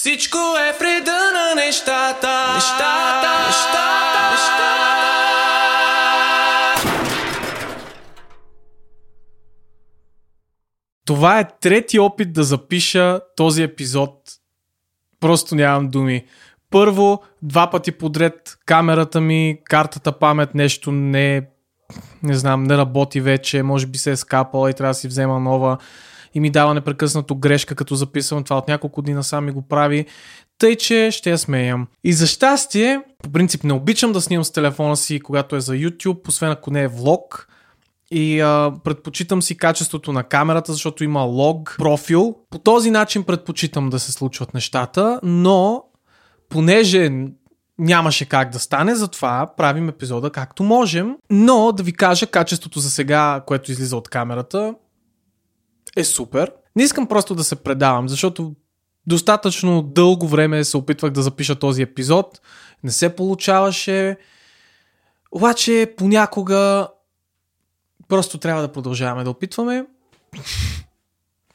Всичко е в реда на нещата. Нещата, нещата, нещата. Това е трети опит да запиша този епизод. Просто нямам думи. Първо, два пъти подред камерата ми, картата памет, нещо не, не знам, не работи вече, може би се е скапала и трябва да си взема нова и ми дава непрекъснато грешка, като записвам това от няколко дни насам ми го прави. Тъй, че ще я смеям. И за щастие, по принцип не обичам да снимам с телефона си, когато е за YouTube, освен ако не е влог. И а, предпочитам си качеството на камерата, защото има лог, профил. По този начин предпочитам да се случват нещата, но понеже нямаше как да стане, затова правим епизода както можем. Но да ви кажа, качеството за сега, което излиза от камерата, е супер. Не искам просто да се предавам, защото достатъчно дълго време се опитвах да запиша този епизод. Не се получаваше. Обаче понякога просто трябва да продължаваме да опитваме.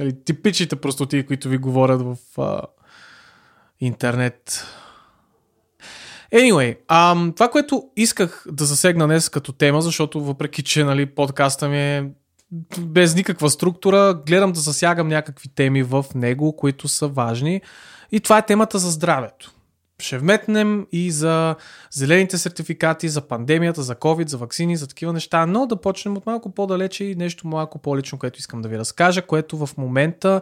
Нали, типичните простоти, които ви говорят в а, интернет. Anyway, ам, това, което исках да засегна днес като тема, защото въпреки, че нали, подкаста ми е без никаква структура, гледам да засягам някакви теми в него, които са важни. И това е темата за здравето. Ще вметнем и за зелените сертификати, за пандемията, за COVID, за вакцини, за такива неща, но да почнем от малко по-далече и нещо малко по-лично, което искам да ви разкажа, което в момента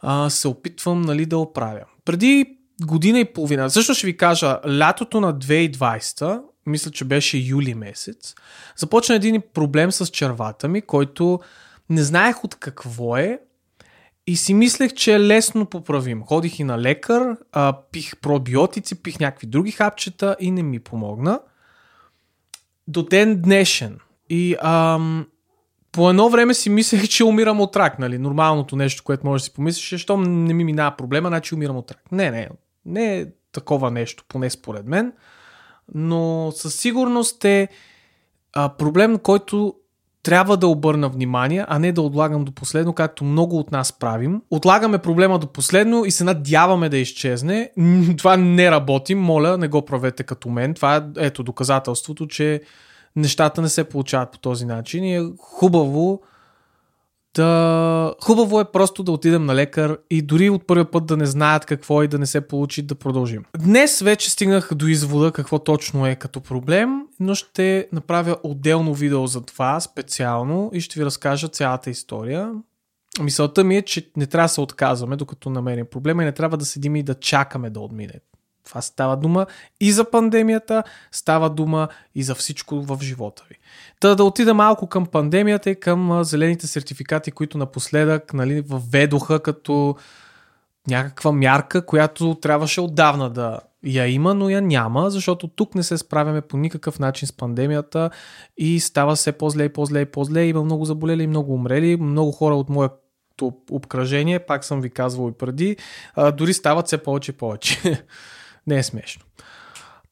а, се опитвам нали, да оправя. Преди година и половина, също ще ви кажа, лятото на 2020 мисля, че беше юли месец, започна един проблем с червата ми, който не знаех от какво е и си мислех, че е лесно поправим. Ходих и на лекар, а, пих пробиотици, пих някакви други хапчета и не ми помогна. До ден днешен. И ам, по едно време си мислех, че умирам от рак, нали? Нормалното нещо, което може да си помислиш, е, щом не ми минава проблема, значи умирам от рак. Не, не, не е такова нещо, поне според мен но със сигурност е а, проблем, който трябва да обърна внимание, а не да отлагам до последно, както много от нас правим. Отлагаме проблема до последно и се надяваме да изчезне. Това не работи, моля, не го правете като мен. Това е ето доказателството, че нещата не се получават по този начин и е хубаво да... Хубаво е просто да отидем на лекар и дори от първия път да не знаят какво и да не се получи да продължим. Днес вече стигнах до извода какво точно е като проблем, но ще направя отделно видео за това специално и ще ви разкажа цялата история. Мисълта ми е, че не трябва да се отказваме докато намерим проблема и не трябва да седим и да чакаме да отмине. Това става дума и за пандемията, става дума и за всичко в живота ви. Та да отида малко към пандемията и към зелените сертификати, които напоследък нали, въведоха като някаква мярка, която трябваше отдавна да я има, но я няма, защото тук не се справяме по никакъв начин с пандемията и става все по-зле и по-зле и по-зле. Има много заболели и много умрели. Много хора от моето обкръжение, пак съм ви казвал и преди, дори стават все повече и повече. не е смешно.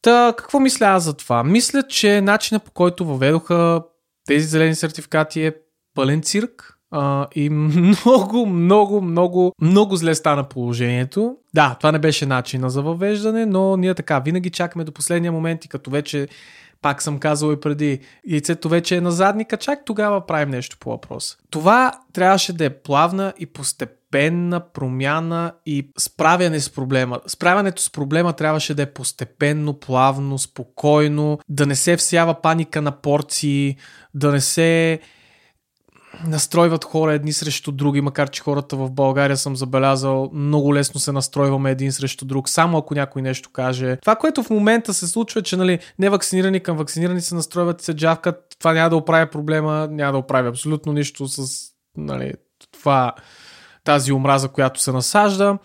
Та, какво мисля аз за това? Мисля, че начинът по който въведоха тези зелени сертификати е пълен цирк а, и много, много, много, много зле стана положението. Да, това не беше начина за въвеждане, но ние така винаги чакаме до последния момент и като вече пак съм казал и преди, яйцето вече е на задника, чак тогава правим нещо по въпроса. Това трябваше да е плавна и постепенна промяна и справяне с проблема. Справянето с проблема трябваше да е постепенно, плавно, спокойно, да не се всява паника на порции, да не се настройват хора едни срещу други, макар че хората в България съм забелязал, много лесно се настройваме един срещу друг, само ако някой нещо каже. Това, което в момента се случва, е, че нали, невакцинирани към вакцинирани се настройват и се джавкат, това няма да оправя проблема, няма да оправя абсолютно нищо с нали, това, тази омраза, която се насажда.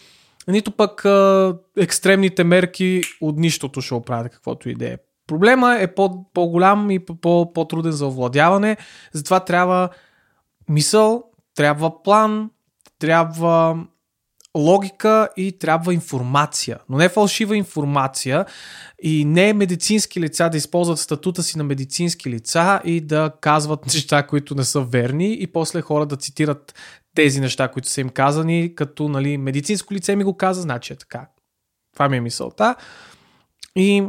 Нито пък а, екстремните мерки от нищото ще оправят каквото идея. Проблема е по- по-голям и по- по-труден за овладяване, затова трябва мисъл, трябва план, трябва логика и трябва информация. Но не фалшива информация и не медицински лица да използват статута си на медицински лица и да казват неща, които не са верни и после хора да цитират тези неща, които са им казани, като нали, медицинско лице ми го каза, значи е така. Това ми е мисълта. И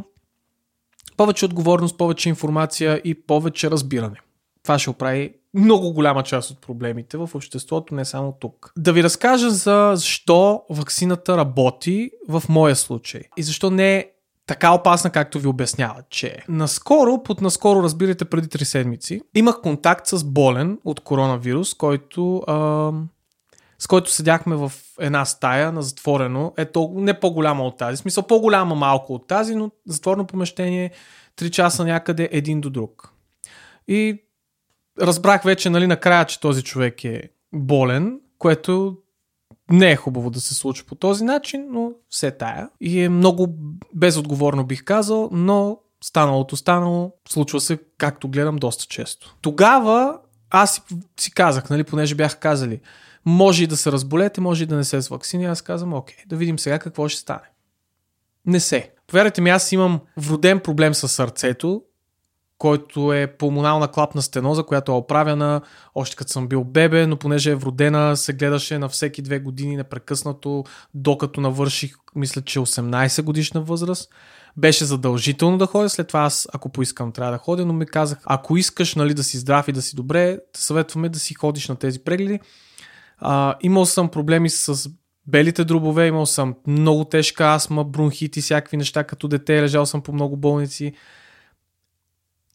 повече отговорност, повече информация и повече разбиране. Това ще оправи много голяма част от проблемите в обществото, не само тук. Да ви разкажа за защо вакцината работи в моя случай и защо не е така опасна, както ви обясняват, че е. Наскоро, под наскоро разбирате преди 3 седмици, имах контакт с болен от коронавирус, който, а, с който седяхме в една стая на затворено, ето не по-голяма от тази, смисъл по-голяма малко от тази, но затворено помещение, 3 часа някъде един до друг. И разбрах вече, нали, накрая, че този човек е болен, което не е хубаво да се случва по този начин, но все тая. И е много безотговорно бих казал, но станалото станало, случва се, както гледам, доста често. Тогава аз си, си казах, нали, понеже бяха казали, може и да се разболете, може и да не се с вакцини, аз казвам, окей, да видим сега какво ще стане. Не се. Повярвайте ми, аз имам вроден проблем с сърцето, който е пулмонална клапна стеноза, която е оправена още като съм бил бебе, но понеже е вродена, се гледаше на всеки две години непрекъснато, докато навърших, мисля, че 18 годишна възраст. Беше задължително да ходя, след това аз, ако поискам, трябва да ходя, но ми казах, ако искаш нали, да си здрав и да си добре, те съветваме да си ходиш на тези прегледи. А, имал съм проблеми с белите дробове, имал съм много тежка астма, бронхити, всякакви неща, като дете, лежал съм по много болници.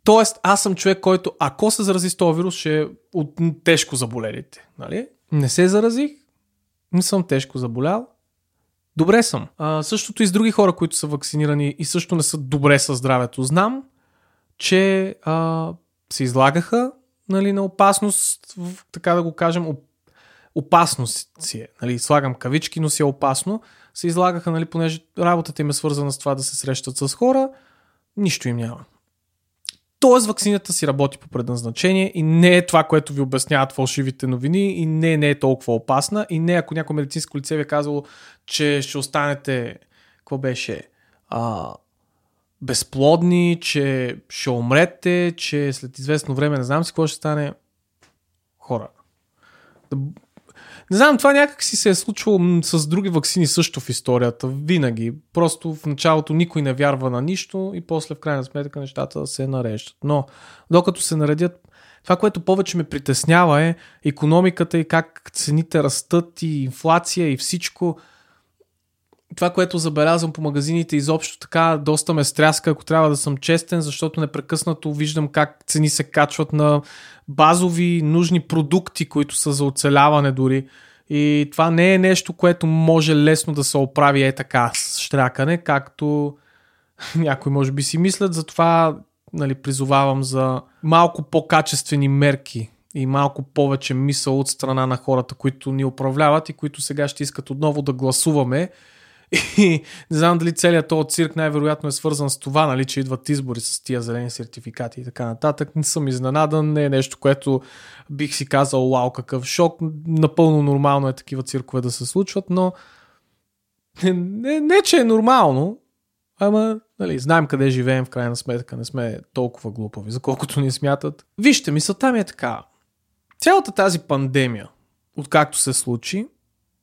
Тоест, аз съм човек, който ако се зарази с този вирус, ще е от тежко заболелите. Нали? Не се заразих, не съм тежко заболял. Добре съм. А, същото и с други хора, които са вакцинирани и също не са добре със здравето. Знам, че а, се излагаха нали, на опасност, така да го кажем, опасност си е. Нали, слагам кавички, но си е опасно. Се излагаха, нали, понеже работата им е свързана с това да се срещат с хора, нищо им няма. Тоест вакцината си работи по предназначение и не е това, което ви обясняват фалшивите новини и не, не е толкова опасна и не ако някой медицинско лице ви е казало, че ще останете, какво беше, а, безплодни, че ще умрете, че след известно време не знам си какво ще стане. Хора. Не знам, това някак си се е случвало с други вакцини също в историята. Винаги. Просто в началото никой не вярва на нищо и после в крайна сметка нещата се нареждат. Но докато се наредят, това, което повече ме притеснява е економиката и как цените растат и инфлация и всичко. Това, което забелязвам по магазините, изобщо така доста ме стряска, ако трябва да съм честен, защото непрекъснато виждам как цени се качват на базови нужни продукти, които са за оцеляване дори. И това не е нещо, което може лесно да се оправи е така с штрякане, както някои може би си мислят. Затова нали, призовавам за малко по-качествени мерки и малко повече мисъл от страна на хората, които ни управляват и които сега ще искат отново да гласуваме и не знам дали целият този цирк най-вероятно е свързан с това, нали, че идват избори с тия зелени сертификати и така нататък. Не съм изненадан, не е нещо, което бих си казал, вау, какъв шок. Напълно нормално е такива циркове да се случват, но не, не, не че е нормално, ама нали, знаем къде живеем в крайна сметка, не сме толкова глупави, за колкото ни смятат. Вижте, мисълта ми е така. Цялата тази пандемия, откакто се случи,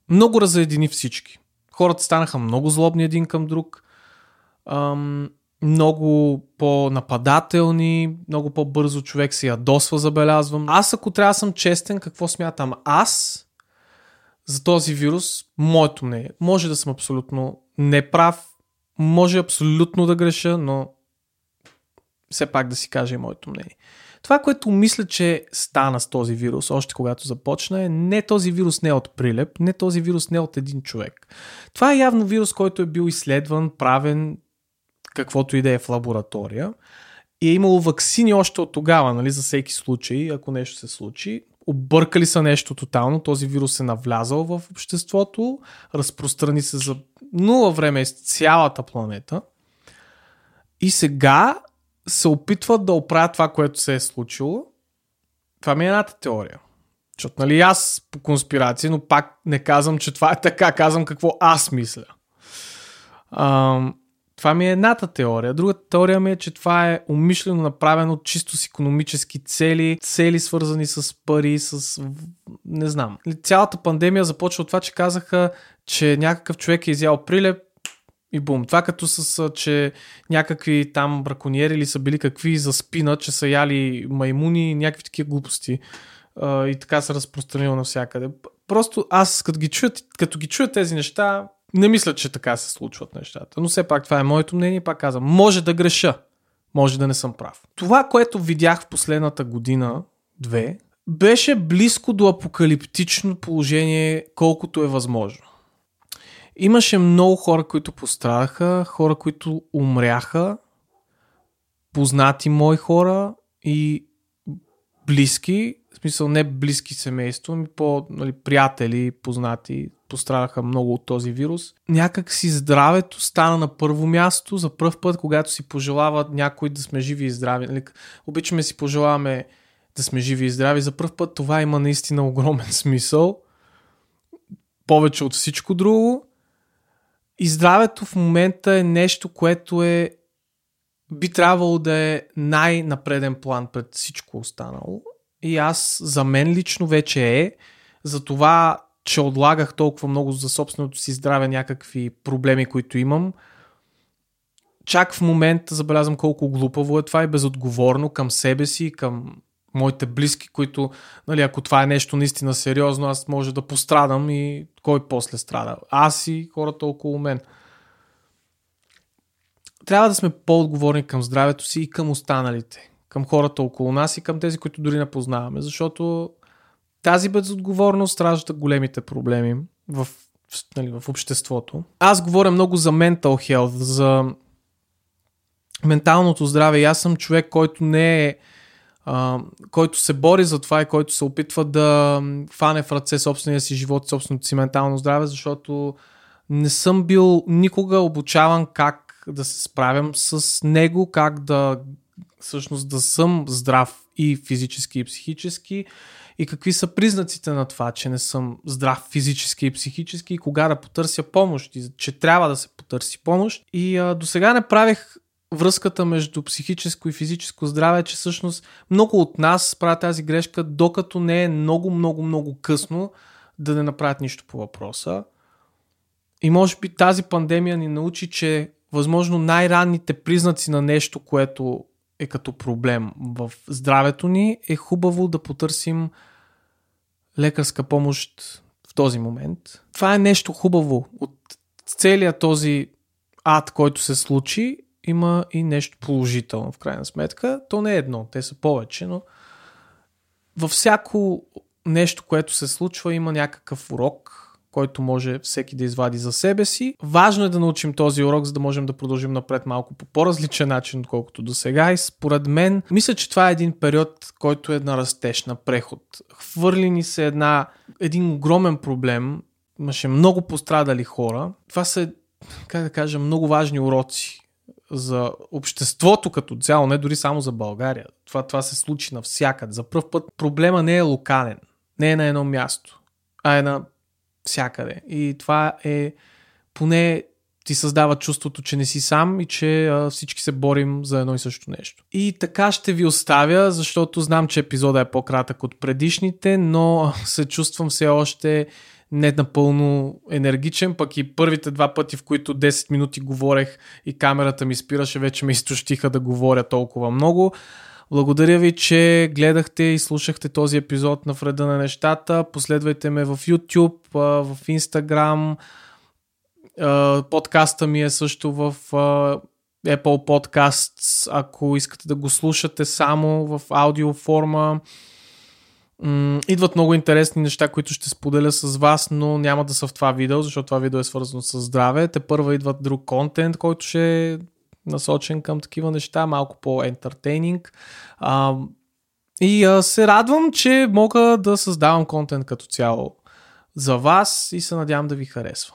много разедини всички хората станаха много злобни един към друг, много по-нападателни, много по-бързо човек се ядосва, забелязвам. Аз ако трябва да съм честен, какво смятам аз за този вирус, моето мнение. Може да съм абсолютно неправ, може абсолютно да греша, но все пак да си кажа и моето мнение. Това, което мисля, че стана с този вирус, още когато започна, е не този вирус не е от прилеп, не този вирус не е от един човек. Това е явно вирус, който е бил изследван, правен, каквото и да е в лаборатория. И е имало вакцини още от тогава, нали, за всеки случай, ако нещо се случи. Объркали са нещо тотално, този вирус е навлязал в обществото, разпространи се за нула време из цялата планета. И сега се опитват да оправят това, което се е случило. Това ми е едната теория. Защото, нали, аз по конспирация, но пак не казвам, че това е така, казвам какво аз мисля. А, това ми е едната теория. Другата теория ми е, че това е умишлено направено чисто с економически цели, цели свързани с пари, с... не знам. Цялата пандемия започва от това, че казаха, че някакъв човек е изял прилеп, И бум. Това като с, че някакви там браконьери ли са били какви за спина, че са яли маймуни, някакви такива глупости. А, и така се разпространило навсякъде. Просто аз като ги, чуя, като ги чуя тези неща, не мисля, че така се случват нещата. Но все пак това е моето мнение. Пак казвам, може да греша. Може да не съм прав. Това, което видях в последната година, две, беше близко до апокалиптично положение, колкото е възможно. Имаше много хора, които пострадаха, хора, които умряха, познати мои хора и близки, в смисъл не близки семейство, ми по нали, приятели, познати, пострадаха много от този вирус. Някак си здравето стана на първо място за първ път, когато си пожелава някой да сме живи и здрави. Нали, обичаме си пожелаваме да сме живи и здрави. За първ път това има наистина огромен смисъл. Повече от всичко друго. И здравето в момента е нещо, което е би трябвало да е най-напреден план пред всичко останало. И аз, за мен лично вече е, за това, че отлагах толкова много за собственото си здраве някакви проблеми, които имам, чак в момента забелязвам колко глупаво е това и безотговорно към себе си, към моите близки, които, нали, ако това е нещо наистина сериозно, аз може да пострадам и кой после страда? Аз и хората около мен трябва да сме по-отговорни към здравето си и към останалите, към хората около нас и към тези, които дори не познаваме, защото тази безотговорност ражда големите проблеми в, нали, в обществото. Аз говоря много за mental health, за менталното здраве и аз съм човек, който не е който се бори за това и който се опитва да фане в ръце собствения си живот, собственото си ментално здраве, защото не съм бил никога обучаван как да се справям с него, как да всъщност да съм здрав и физически и психически и какви са признаците на това, че не съм здрав физически и психически и кога да потърся помощ и че трябва да се потърси помощ. И а, до сега не правих връзката между психическо и физическо здраве, че всъщност много от нас правят тази грешка, докато не е много, много, много късно да не направят нищо по въпроса. И може би тази пандемия ни научи, че възможно най-ранните признаци на нещо, което е като проблем в здравето ни, е хубаво да потърсим лекарска помощ в този момент. Това е нещо хубаво. От целият този ад, който се случи, има и нещо положително в крайна сметка. То не е едно, те са повече, но във всяко нещо, което се случва, има някакъв урок, който може всеки да извади за себе си. Важно е да научим този урок, за да можем да продължим напред малко по по-различен начин, отколкото до сега. И според мен, мисля, че това е един период, който е на растеж, на преход. Хвърли ни се една, един огромен проблем. Имаше много пострадали хора. Това са, как да кажа, много важни уроци за обществото като цяло, не дори само за България. Това, това се случи навсякъде. За първ път проблема не е локален, не е на едно място, а е на всякъде. И това е поне ти създава чувството, че не си сам и че а, всички се борим за едно и също нещо. И така ще ви оставя, защото знам, че епизода е по-кратък от предишните, но се чувствам все още не напълно енергичен, пък и първите два пъти, в които 10 минути говорех и камерата ми спираше, вече ме изтощиха да говоря толкова много. Благодаря ви, че гледахте и слушахте този епизод на Вреда на нещата. Последвайте ме в YouTube, в Instagram. Подкаста ми е също в Apple Podcasts, ако искате да го слушате само в аудио форма. Идват много интересни неща, които ще споделя с вас, но няма да са в това видео, защото това видео е свързано с здраве. Те първа идват друг контент, който ще насочен към такива неща, малко по-ентертейнинг. И а, се радвам, че мога да създавам контент като цяло за вас и се надявам да ви харесва.